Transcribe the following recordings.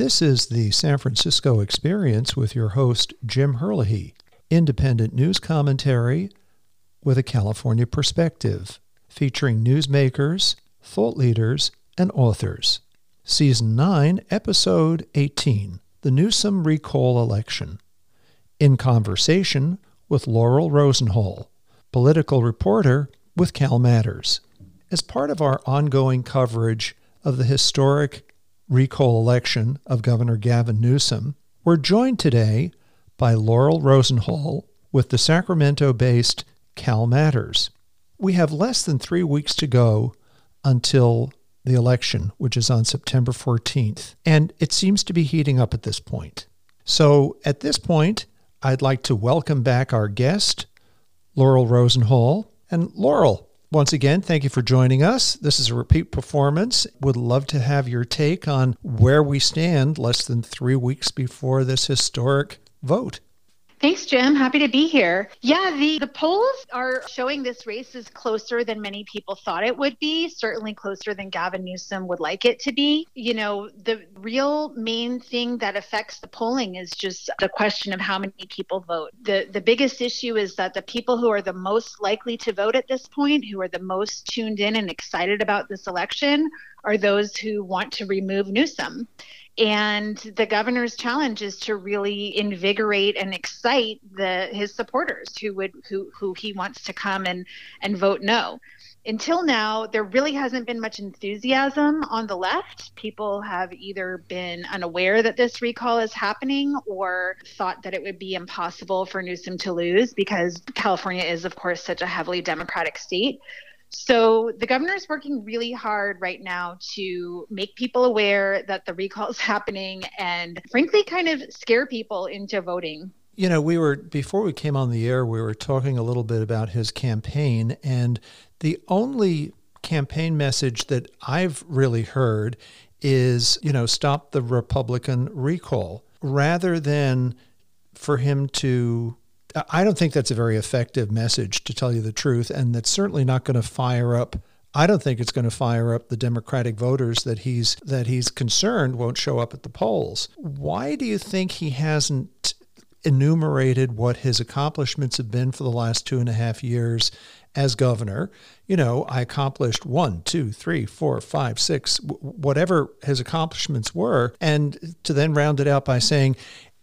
This is the San Francisco Experience with your host, Jim Herlihy, independent news commentary with a California perspective, featuring newsmakers, thought leaders, and authors. Season 9, Episode 18 The Newsom Recall Election. In conversation with Laurel Rosenhall, political reporter with CalMatters. As part of our ongoing coverage of the historic recall election of Governor Gavin Newsom, we're joined today by Laurel Rosenhall with the Sacramento based CalMatters. We have less than three weeks to go until the election, which is on September 14th, and it seems to be heating up at this point. So at this point, I'd like to welcome back our guest, Laurel Rosenhall. And Laurel, once again, thank you for joining us. This is a repeat performance. Would love to have your take on where we stand less than three weeks before this historic vote. Thanks, Jim. Happy to be here. Yeah, the, the polls are showing this race is closer than many people thought it would be, certainly closer than Gavin Newsom would like it to be. You know, the real main thing that affects the polling is just the question of how many people vote. The the biggest issue is that the people who are the most likely to vote at this point, who are the most tuned in and excited about this election, are those who want to remove Newsom. And the governor's challenge is to really invigorate and excite the his supporters who would who who he wants to come and and vote no. Until now, there really hasn't been much enthusiasm on the left. People have either been unaware that this recall is happening or thought that it would be impossible for Newsom to lose because California is, of course, such a heavily Democratic state. So the governor is working really hard right now to make people aware that the recall is happening and frankly kind of scare people into voting. You know, we were before we came on the air, we were talking a little bit about his campaign and the only campaign message that I've really heard is, you know, stop the Republican recall rather than for him to I don't think that's a very effective message, to tell you the truth. And that's certainly not going to fire up. I don't think it's going to fire up the Democratic voters that he's that he's concerned won't show up at the polls. Why do you think he hasn't enumerated what his accomplishments have been for the last two and a half years as governor? You know, I accomplished one, two, three, four, five, six, whatever his accomplishments were, and to then round it out by saying,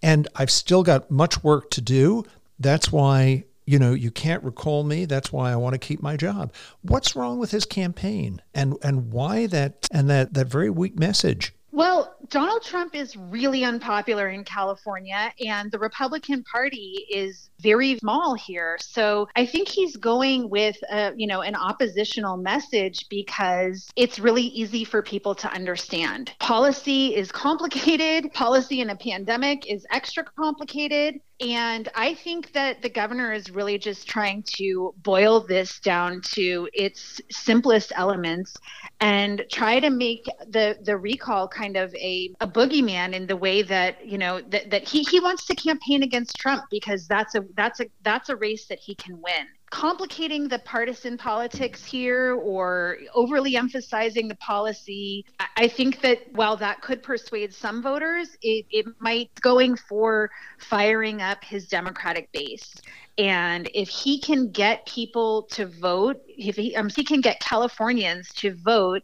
and I've still got much work to do, that's why, you know, you can't recall me. That's why I want to keep my job. What's wrong with his campaign? And and why that and that that very weak message? Well, Donald Trump is really unpopular in California, and the Republican Party is very small here. So I think he's going with, a, you know, an oppositional message because it's really easy for people to understand. Policy is complicated. Policy in a pandemic is extra complicated. And I think that the governor is really just trying to boil this down to its simplest elements and try to make the the recall kind of a, a boogeyman in the way that you know that, that he, he wants to campaign against Trump because that's a that's a that's a race that he can win complicating the partisan politics here or overly emphasizing the policy. I think that while that could persuade some voters, it, it might going for firing up his Democratic base. And if he can get people to vote, if he, um, he can get Californians to vote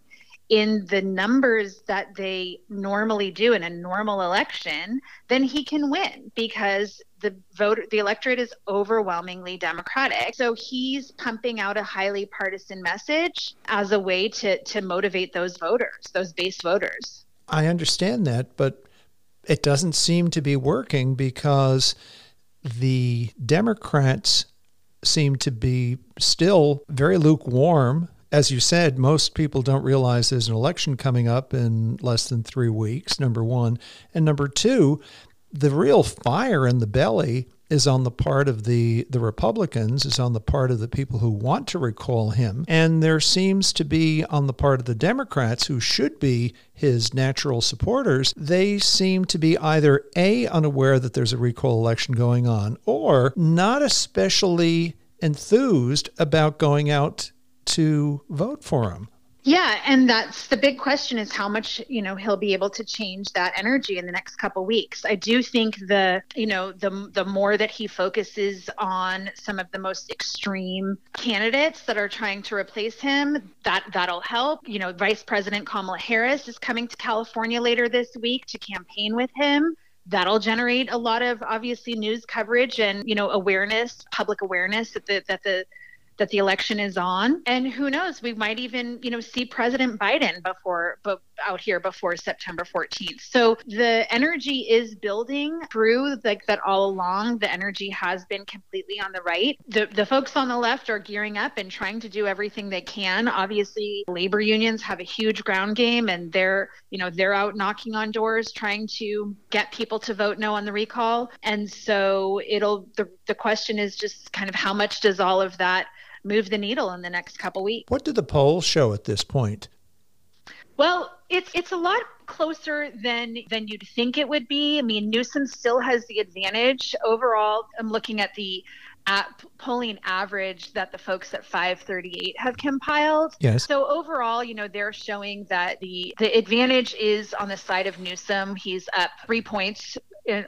in the numbers that they normally do in a normal election, then he can win because the voter the electorate is overwhelmingly democratic. So he's pumping out a highly partisan message as a way to to motivate those voters those base voters. I understand that but it doesn't seem to be working because the democrats seem to be still very lukewarm as you said, most people don't realize there's an election coming up in less than three weeks, number one. And number two, the real fire in the belly is on the part of the the Republicans, is on the part of the people who want to recall him, and there seems to be on the part of the Democrats who should be his natural supporters, they seem to be either a unaware that there's a recall election going on or not especially enthused about going out to vote for him. Yeah, and that's the big question is how much, you know, he'll be able to change that energy in the next couple weeks. I do think the, you know, the the more that he focuses on some of the most extreme candidates that are trying to replace him, that that'll help. You know, Vice President Kamala Harris is coming to California later this week to campaign with him that'll generate a lot of obviously news coverage and you know awareness public awareness that the that the that the election is on. And who knows we might even you know see president biden before but out here before september 14th so the energy is building through like that all along. The energy has been completely on the right. The, the folks on the left are gearing up and trying to do everything they can. Obviously labor unions have a huge ground game and they're you know they're out knocking on doors trying to get people to vote no on the recall. And so it'll the, the question is just kind of how much does all of that move the needle in the next couple weeks. What do the polls show at this point? Well, it's it's a lot closer than than you'd think it would be. I mean, Newsom still has the advantage overall. I'm looking at the at polling average that the folks at 538 have compiled. Yes. So overall, you know, they're showing that the the advantage is on the side of Newsom. He's up three points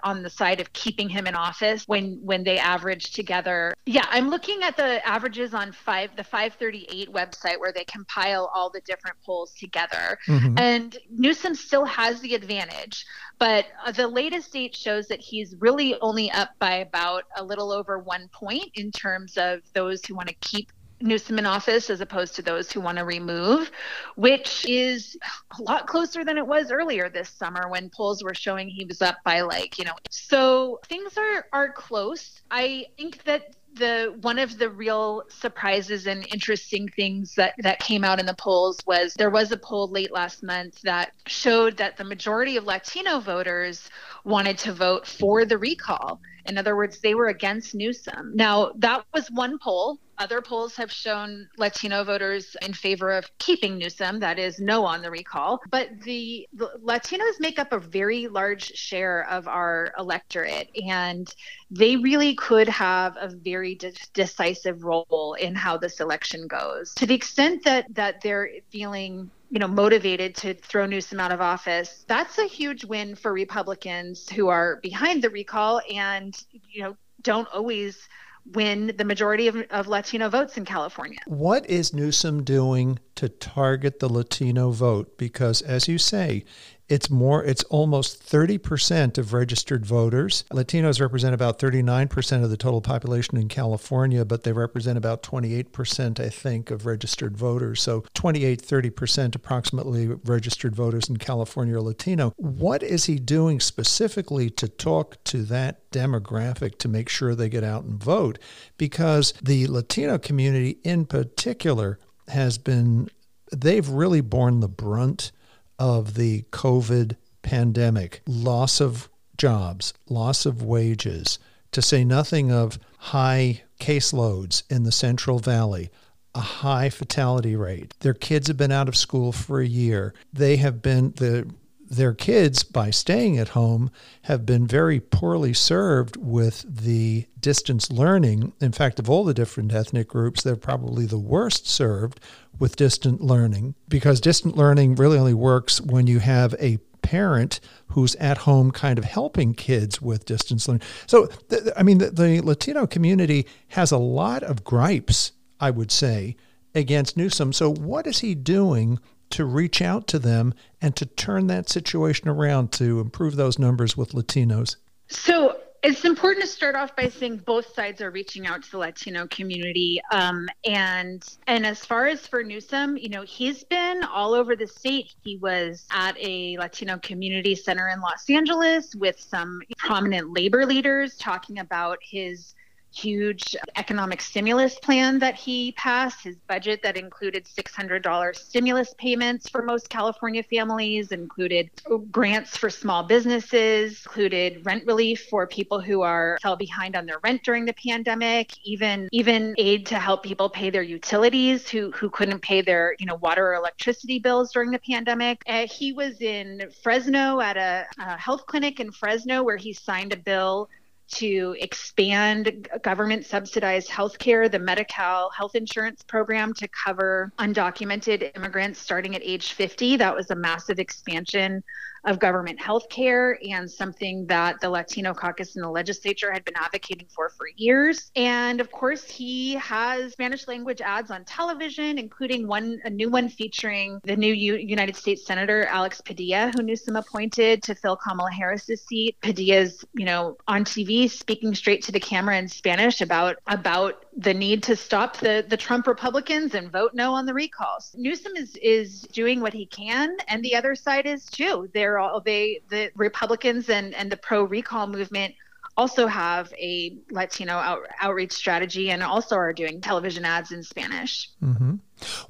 on the side of keeping him in office when when they average together. Yeah, I'm looking at the averages on five the 538 website where they compile all the different polls together, mm-hmm. and Newsom still has the advantage. But the latest date shows that he's really only up by about a little over one point in terms of those who want to keep Newsom in office as opposed to those who want to remove, which is a lot closer than it was earlier this summer when polls were showing he was up by like, you know, so things are are close. I think that the one of the real surprises and interesting things that that came out in the polls was there was a poll late last month that showed that the majority of Latino voters wanted to vote for the recall. In other words, they were against Newsom. Now, that was one poll. Other polls have shown Latino voters in favor of keeping Newsom, that is, no on the recall. But the, the Latinos make up a very large share of our electorate, and they really could have a very de- decisive role in how this election goes. To the extent that that they're feeling you know, motivated to throw Newsom out of office, that's a huge win for Republicans who are behind the recall and, you know, don't always win the majority of, of Latino votes in California. What is Newsom doing to target the Latino vote? Because, as you say, it's more, it's almost 30% of registered voters. Latinos represent about 39% of the total population in California, but they represent about 28%, I think, of registered voters. So 28, 30% approximately registered voters in California are Latino. What is he doing specifically to talk to that demographic to make sure they get out and vote? Because the Latino community in particular has been, they've really borne the brunt of the COVID pandemic, loss of jobs, loss of wages, to say nothing of high caseloads in the Central Valley, a high fatality rate. Their kids have been out of school for a year. They have been the their kids, by staying at home, have been very poorly served with the distance learning. In fact, of all the different ethnic groups, they're probably the worst served with distant learning because distant learning really only works when you have a parent who's at home kind of helping kids with distance learning. So, th- I mean, the, the Latino community has a lot of gripes, I would say, against Newsom. So, what is he doing to reach out to them and to turn that situation around to improve those numbers with Latinos? So it's important to start off by saying both sides are reaching out to the Latino community. Um, and and as far as for Newsom, you know, he's been all over the state. He was at a Latino community center in Los Angeles with some prominent labor leaders talking about his huge economic stimulus plan that he passed, his budget that included $600 stimulus payments for most California families, included grants for small businesses, included rent relief for people who are fell behind on their rent during the pandemic, even even aid to help people pay their utilities who who couldn't pay their, you know, water or electricity bills during the pandemic. Uh, he was in Fresno at a, a health clinic in Fresno where he signed a bill to expand government subsidized health care, the Medi-Cal health insurance program to cover undocumented immigrants starting at age 50. That was a massive expansion of government health care and something that the Latino caucus in the legislature had been advocating for for years. And of course, he has Spanish language ads on television, including one a new one featuring the new U- United States Senator Alex Padilla, who Newsom appointed to fill Kamala Harris's seat. Padilla's, you know, on TV speaking straight to the camera in Spanish about about the need to stop the the Trump Republicans and vote no on the recalls. Newsom is is doing what he can, and the other side is too. They're they the Republicans and and the pro recall movement also have a Latino out, outreach strategy and also are doing television ads in Spanish. Mm-hmm.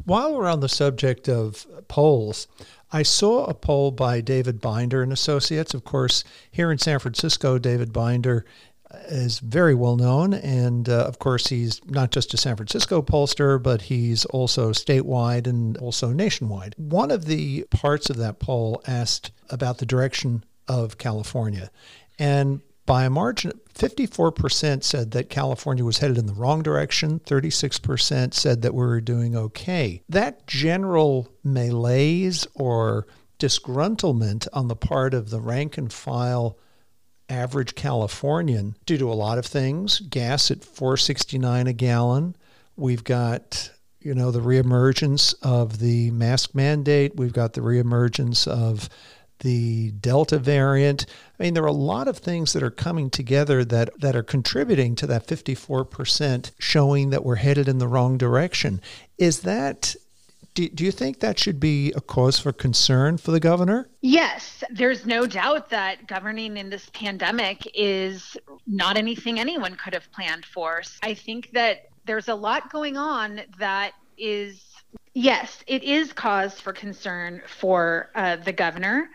While we're on the subject of polls, I saw a poll by David Binder and Associates. Of course, here in San Francisco, David Binder is very well known. And uh, of course, he's not just a San Francisco pollster, but he's also statewide and also nationwide. One of the parts of that poll asked about the direction of California. And by a margin, 54% said that California was headed in the wrong direction. 36% said that we were doing okay. That general malaise or disgruntlement on the part of the rank and file average Californian due to a lot of things. Gas at 469 a gallon. We've got you know the reemergence of the mask mandate. We've got the reemergence of the Delta variant. I mean, there are a lot of things that are coming together that, that are contributing to that 54% showing that we're headed in the wrong direction. Is that do, do you think that should be a cause for concern for the governor? Yes, there's no doubt that governing in this pandemic is not anything anyone could have planned for. I think that there's a lot going on that is, yes, it is cause for concern for uh, the governor.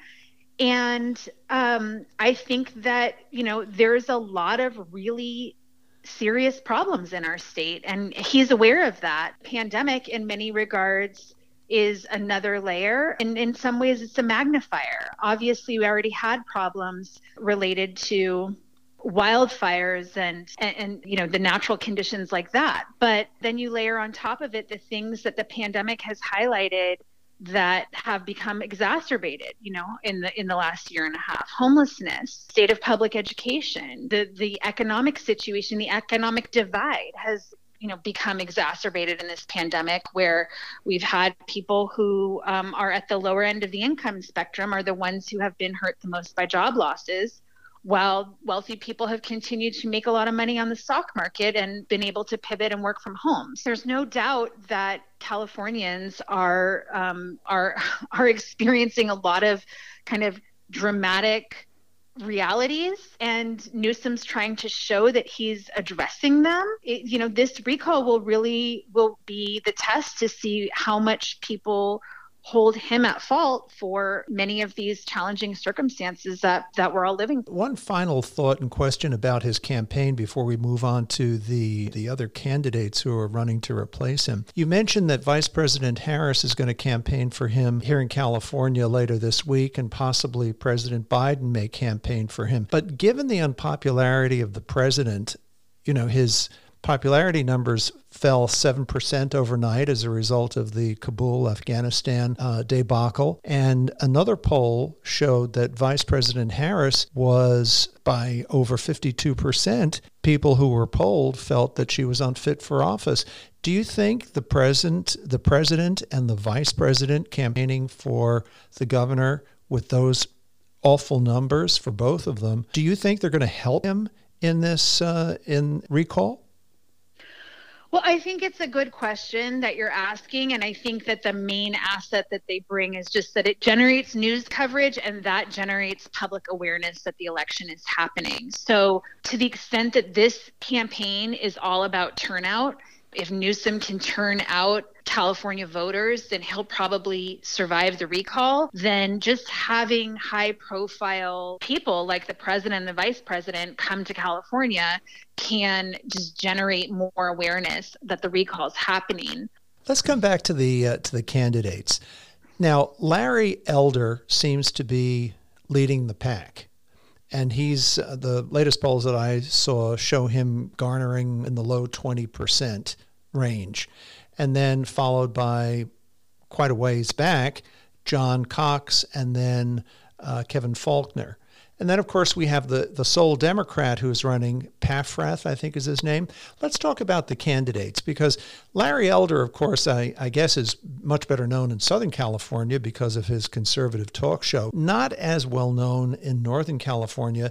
And um, I think that, you know, there's a lot of really serious problems in our state and he's aware of that. Pandemic in many regards is another layer and in some ways it's a magnifier. Obviously we already had problems related to wildfires and, and, and you know the natural conditions like that. But then you layer on top of it the things that the pandemic has highlighted that have become exacerbated you know in the in the last year and a half. Homelessness state of public education the the economic situation the economic divide has you know become exacerbated in this pandemic where we've had people who um, are at the lower end of the income spectrum are the ones who have been hurt the most by job losses while wealthy people have continued to make a lot of money on the stock market and been able to pivot and work from home. There's no doubt that Californians are um, are are experiencing a lot of kind of dramatic realities and Newsom's trying to show that he's addressing them. It, you know, this recall will really will be the test to see how much people hold him at fault for many of these challenging circumstances that, that we're all living. One final thought and question about his campaign before we move on to the, the other candidates who are running to replace him. You mentioned that Vice President Harris is going to campaign for him here in California later this week, and possibly President Biden may campaign for him. But given the unpopularity of the president, you know, his popularity numbers fell 7% overnight as a result of the Kabul, Afghanistan uh, debacle. And another poll showed that Vice President Harris was by over 52%. People who were polled felt that she was unfit for office. Do you think the president, the president and the vice president campaigning for the governor with those awful numbers for both of them, do you think they're going to help him in this uh, in recall? Well, I think it's a good question that you're asking. And I think that the main asset that they bring is just that it generates news coverage and that generates public awareness that the election is happening. So, to the extent that this campaign is all about turnout, if Newsom can turn out California voters, then he'll probably survive the recall. Then just having high profile people like the president and the vice president come to California can just generate more awareness that the recall is happening. Let's come back to the uh, to the candidates. Now, Larry Elder seems to be leading the pack. And he's uh, the latest polls that I saw show him garnering in the low 20% range. And then followed by quite a ways back, John Cox and then uh, Kevin Faulconer. And then, of course, we have the, the sole Democrat who's running, Paffrath, I think is his name. Let's talk about the candidates because Larry Elder, of course, I, I guess is much better known in Southern California because of his conservative talk show. Not as well known in Northern California,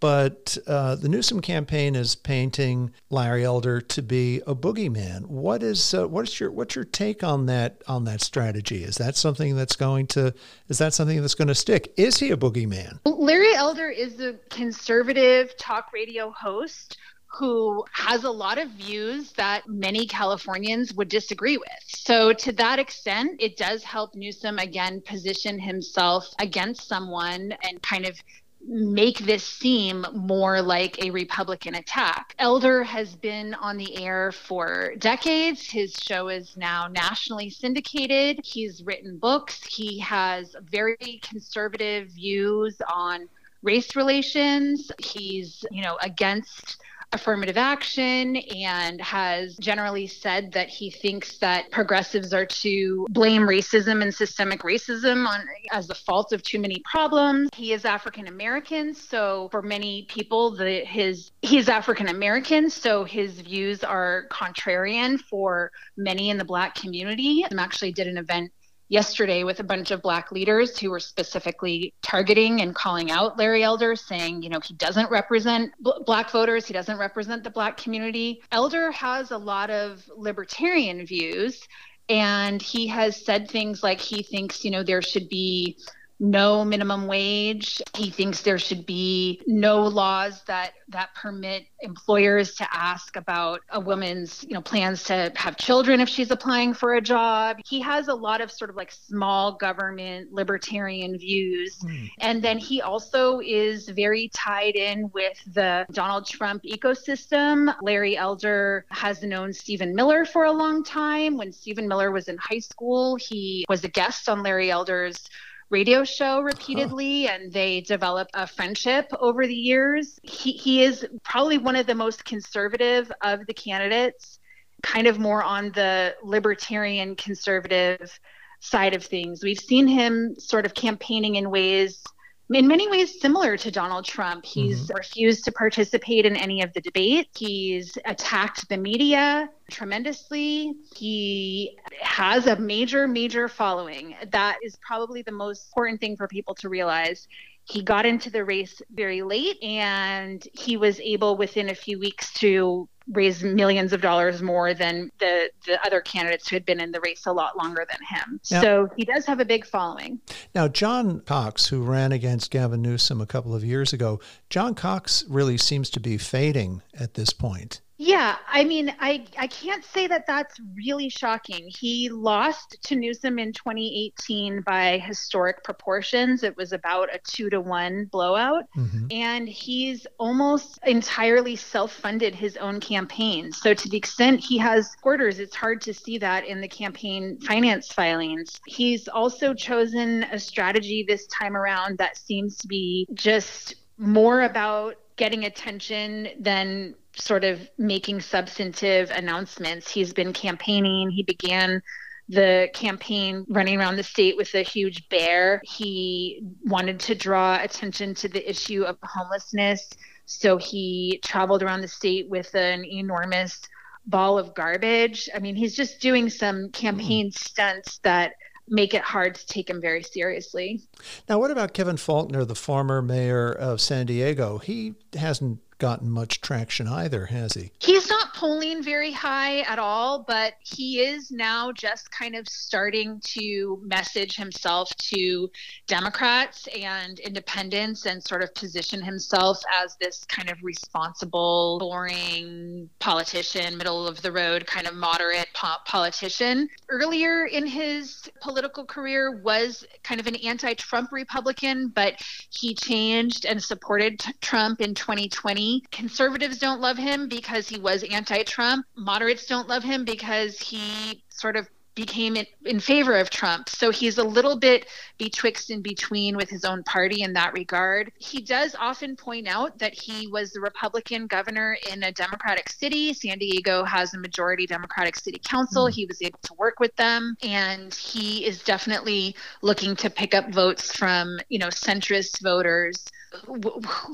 but uh, the Newsom campaign is painting Larry Elder to be a boogeyman. What is uh, what is your what's your take on that on that strategy? Is that something that's going to is that something that's going to stick? Is he a boogeyman? Larry Elder is a conservative talk radio host who has a lot of views that many Californians would disagree with. So, to that extent, it does help Newsom again position himself against someone and kind of make this seem more like a Republican attack. Elder has been on the air for decades. His show is now nationally syndicated. He's written books. He has very conservative views on race relations. He's, you know, against affirmative action and has generally said that he thinks that progressives are to blame racism and systemic racism on as the fault of too many problems. He is African American, so for many people the his he's African American, so his views are contrarian for many in the black community. I actually did an event yesterday with a bunch of black leaders who were specifically targeting and calling out Larry Elder, saying, you know, he doesn't represent b- black voters, he doesn't represent the black community. Elder has a lot of libertarian views. And he has said things like he thinks, you know, there should be no minimum wage. He thinks there should be no laws that that permit employers to ask about a woman's, you know, plans to have children if she's applying for a job. He has a lot of sort of like small government libertarian views. Mm. And then he also is very tied in with the Donald Trump ecosystem. Larry Elder has known Stephen Miller for a long time. When Stephen Miller was in high school, he was a guest on Larry Elder's radio show repeatedly huh. and they develop a friendship over the years. He, he is probably one of the most conservative of the candidates, kind of more on the libertarian conservative side of things. We've seen him sort of campaigning in ways in many ways similar to Donald Trump. He's mm-hmm. refused to participate in any of the debates. He's attacked the media tremendously. He has a major, major following. That is probably the most important thing for people to realize. He got into the race very late and he was able within a few weeks to raise millions of dollars more than the the other candidates who had been in the race a lot longer than him. Now, so he does have a big following. Now, John Cox, who ran against Gavin Newsom a couple of years ago, John Cox really seems to be fading at this point. Yeah, I mean, I I can't say that that's really shocking. He lost to Newsom in 2018 by historic proportions. It was about a two to one blowout, mm-hmm. and he's almost entirely self-funded his own campaign. So to the extent he has quarters, it's hard to see that in the campaign finance filings. He's also chosen a strategy this time around that seems to be just more about getting attention than sort of making substantive announcements. He's been campaigning. He began the campaign running around the state with a huge bear. He wanted to draw attention to the issue of homelessness. So he traveled around the state with an enormous ball of garbage. I mean, he's just doing some campaign mm. stunts that make it hard to take him very seriously. Now, what about Kevin Faulconer, the former mayor of San Diego? He hasn't gotten much traction either, has he? He's not polling very high at all, but he is now just kind of starting to message himself to Democrats and independents and sort of position himself as this kind of responsible, boring politician, middle of the road, kind of moderate po- politician. Earlier in his political career was kind of an anti-Trump Republican, but he changed and supported Trump in 2020 Conservatives don't love him because he was anti Trump. Moderates don't love him because he sort of became in, in, favor of Trump. So he's a little bit betwixt and between with his own party in that regard. He does often point out that he was the Republican governor in a Democratic city. San Diego has a majority Democratic city council. Mm. He was able to work with them, and he is definitely looking to pick up votes from, you know, centrist voters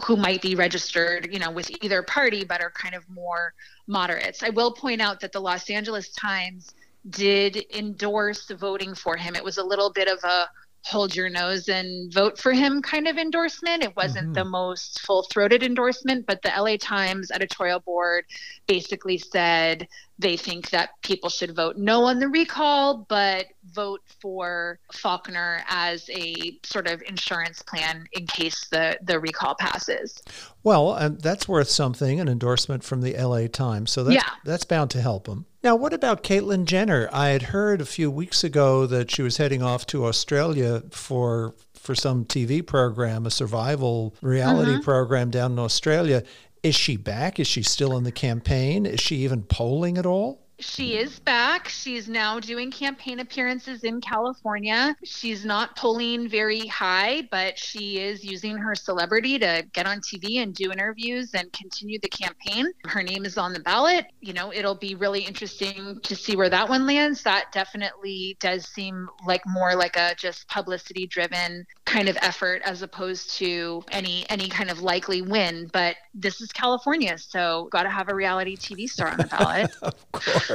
who might be registered, you know, with either party but are kind of more moderates. I will point out that the Los Angeles Times did endorse voting for him. It was a little bit of a hold your nose and vote for him kind of endorsement. It wasn't mm-hmm. the most full throated endorsement, but the LA Times editorial board basically said they think that people should vote no on the recall, but vote for Faulconer as a sort of insurance plan in case the, the recall passes. Well, and that's worth something, an endorsement from the LA Times. So that's, yeah. that's bound to help him. Now, what about Caitlyn Jenner? I had heard a few weeks ago that she was heading off to Australia for for some TV program, a survival reality uh-huh. program down in Australia. Is she back? Is she still in the campaign? Is she even polling at all? She is back. She's now doing campaign appearances in California. She's not polling very high, but she is using her celebrity to get on TV and do interviews and continue the campaign. Her name is on the ballot. You know, it'll be really interesting to see where that one lands. That definitely does seem like more like a just publicity driven kind of effort as opposed to any any kind of likely win, but this is California, so got to have a reality TV star on the ballot. of course,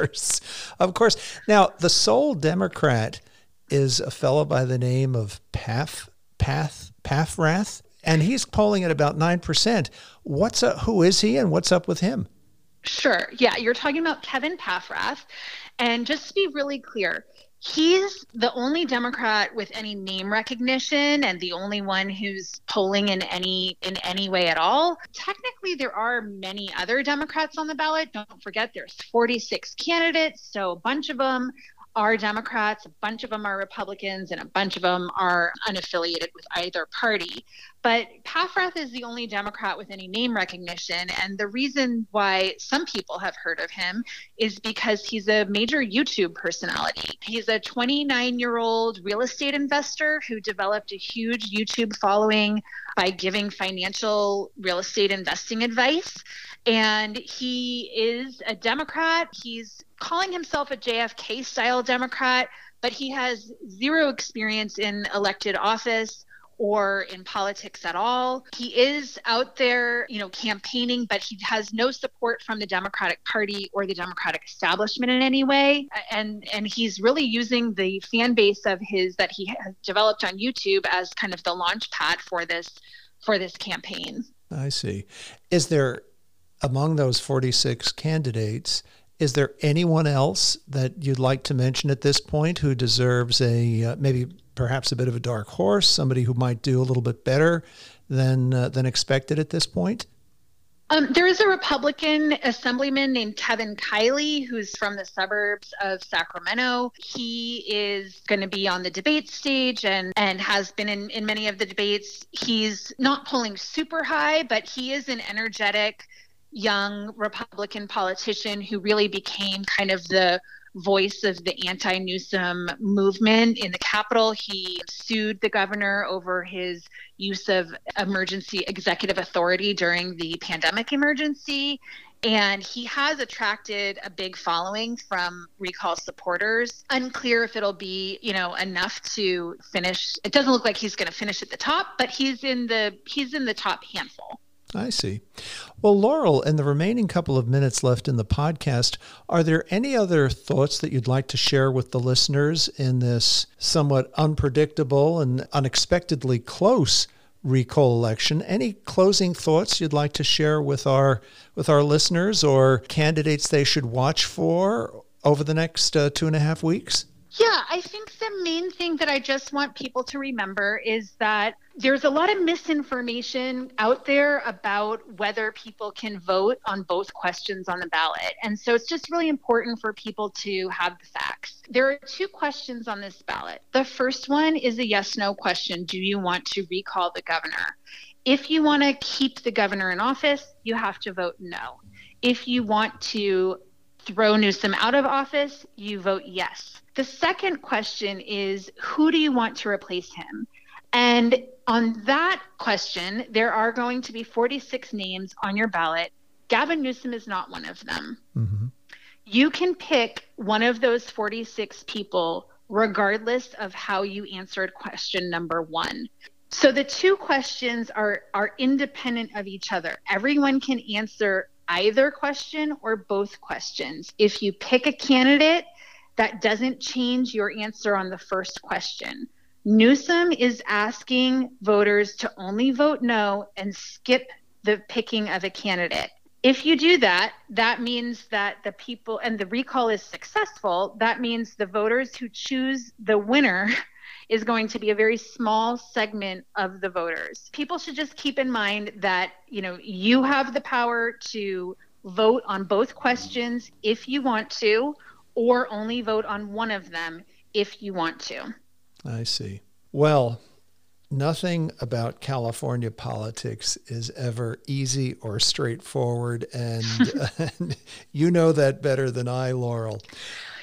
of course. Now, the sole Democrat is a fellow by the name of Path Path Paffrath, and he's polling at about nine percent. What's up? Who is he, and what's up with him? Sure. Yeah, you're talking about Kevin Paffrath, and just to be really clear, he's the only democrat with any name recognition and the only one who's polling in any in any way at all. Technically there are many other democrats on the ballot. Don't forget there's 46 candidates so a bunch of them are Democrats, a bunch of them are Republicans, and a bunch of them are unaffiliated with either party. But Paffrath is the only Democrat with any name recognition. And the reason why some people have heard of him is because he's a major YouTube personality. He's a 29 year old real estate investor who developed a huge YouTube following by giving financial real estate investing advice. And he is a Democrat. He's calling himself a JFK style Democrat, but he has zero experience in elected office or in politics at all. He is out there, you know, campaigning, but he has no support from the Democratic Party or the Democratic establishment in any way. And and he's really using the fan base of his that he has developed on YouTube as kind of the launch pad for this for this campaign. I see. Is there among those 46 candidates, is there anyone else that you'd like to mention at this point who deserves a uh, maybe perhaps a bit of a dark horse, somebody who might do a little bit better than uh, than expected at this point? Um, there is a Republican assemblyman named Kevin Kiley who's from the suburbs of Sacramento. He is going to be on the debate stage and, and has been in, in many of the debates. He's not polling super high, but he is an energetic, young Republican politician who really became kind of the voice of the anti Newsom movement in the Capitol. He sued the governor over his use of emergency executive authority during the pandemic emergency. And he has attracted a big following from recall supporters. Unclear if it'll be, you know, enough to finish. It doesn't look like he's going to finish at the top, but he's in the he's in the top handful. I see. Well, Laurel, in the remaining couple of minutes left in the podcast, are there any other thoughts that you'd like to share with the listeners in this somewhat unpredictable and unexpectedly close recall election? Any closing thoughts you'd like to share with our with our listeners or candidates they should watch for over the next uh, two and a half weeks? Yeah, I think the main thing that I just want people to remember is that there's a lot of misinformation out there about whether people can vote on both questions on the ballot. And so it's just really important for people to have the facts. There are two questions on this ballot. The first one is a yes no question Do you want to recall the governor? If you want to keep the governor in office, you have to vote no. If you want to throw Newsom out of office, you vote yes. The second question is who do you want to replace him? And on that question, there are going to be 46 names on your ballot. Gavin Newsom is not one of them. Mm-hmm. You can pick one of those 46 people regardless of how you answered question number one. So the two questions are are independent of each other. Everyone can answer either question or both questions. If you pick a candidate, that doesn't change your answer on the first question. Newsom is asking voters to only vote no and skip the picking of a candidate. If you do that, that means that the people and the recall is successful. That means the voters who choose the winner is going to be a very small segment of the voters. People should just keep in mind that, you know, you have the power to vote on both questions if you want to or only vote on one of them if you want to. I see. Well, nothing about California politics is ever easy or straightforward. And, and you know that better than I, Laurel.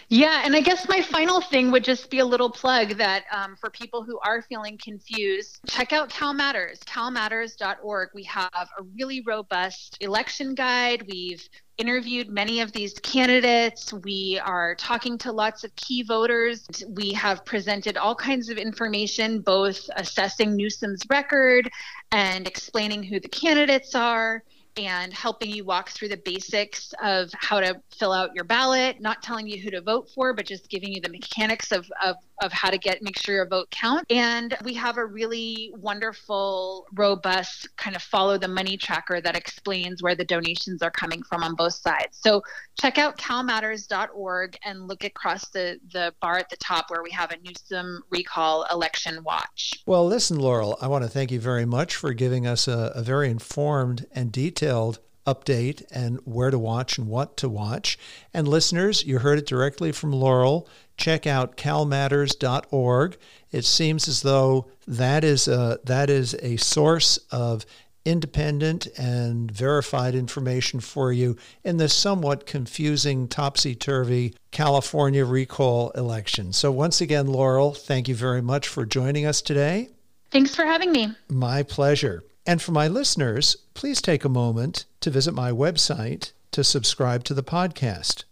Yeah, and I guess my final thing would just be a little plug that um, for people who are feeling confused, check out CalMatters, calmatters.org. We have a really robust election guide. We've interviewed many of these candidates. We are talking to lots of key voters. We have presented all kinds of information, both assessing Newsom's record and explaining who the candidates are and helping you walk through the basics of how to fill out your ballot, not telling you who to vote for, but just giving you the mechanics of, of, of how to get make sure your vote counts. And we have a really wonderful, robust kind of follow the money tracker that explains where the donations are coming from on both sides. So check out calmatters.org and look across the, the bar at the top where we have a Newsom recall election watch. Well, listen, Laurel, I want to thank you very much for giving us a, a very informed and detailed detailed update and where to watch and what to watch. And listeners, you heard it directly from Laurel. Check out calmatters.org. It seems as though that is a, that is a source of independent and verified information for you in the somewhat confusing, topsy turvy California recall election. So, once again, Laurel, thank you very much for joining us today. Thanks for having me. My pleasure. And for my listeners, please take a moment to visit my website to subscribe to the podcast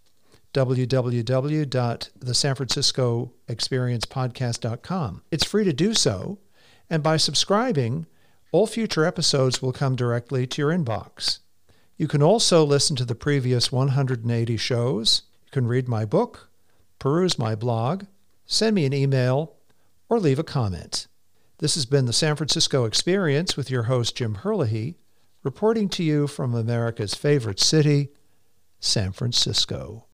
www.thesanfranciscoexperiencepodcast.com. It's free to do so, and by subscribing, all future episodes will come directly to your inbox. You can also listen to the previous 180 shows. You can read my book, peruse my blog, send me an email, or leave a comment. This has been the San Francisco Experience with your host, Jim Herlihy, reporting to you from America's favorite city, San Francisco.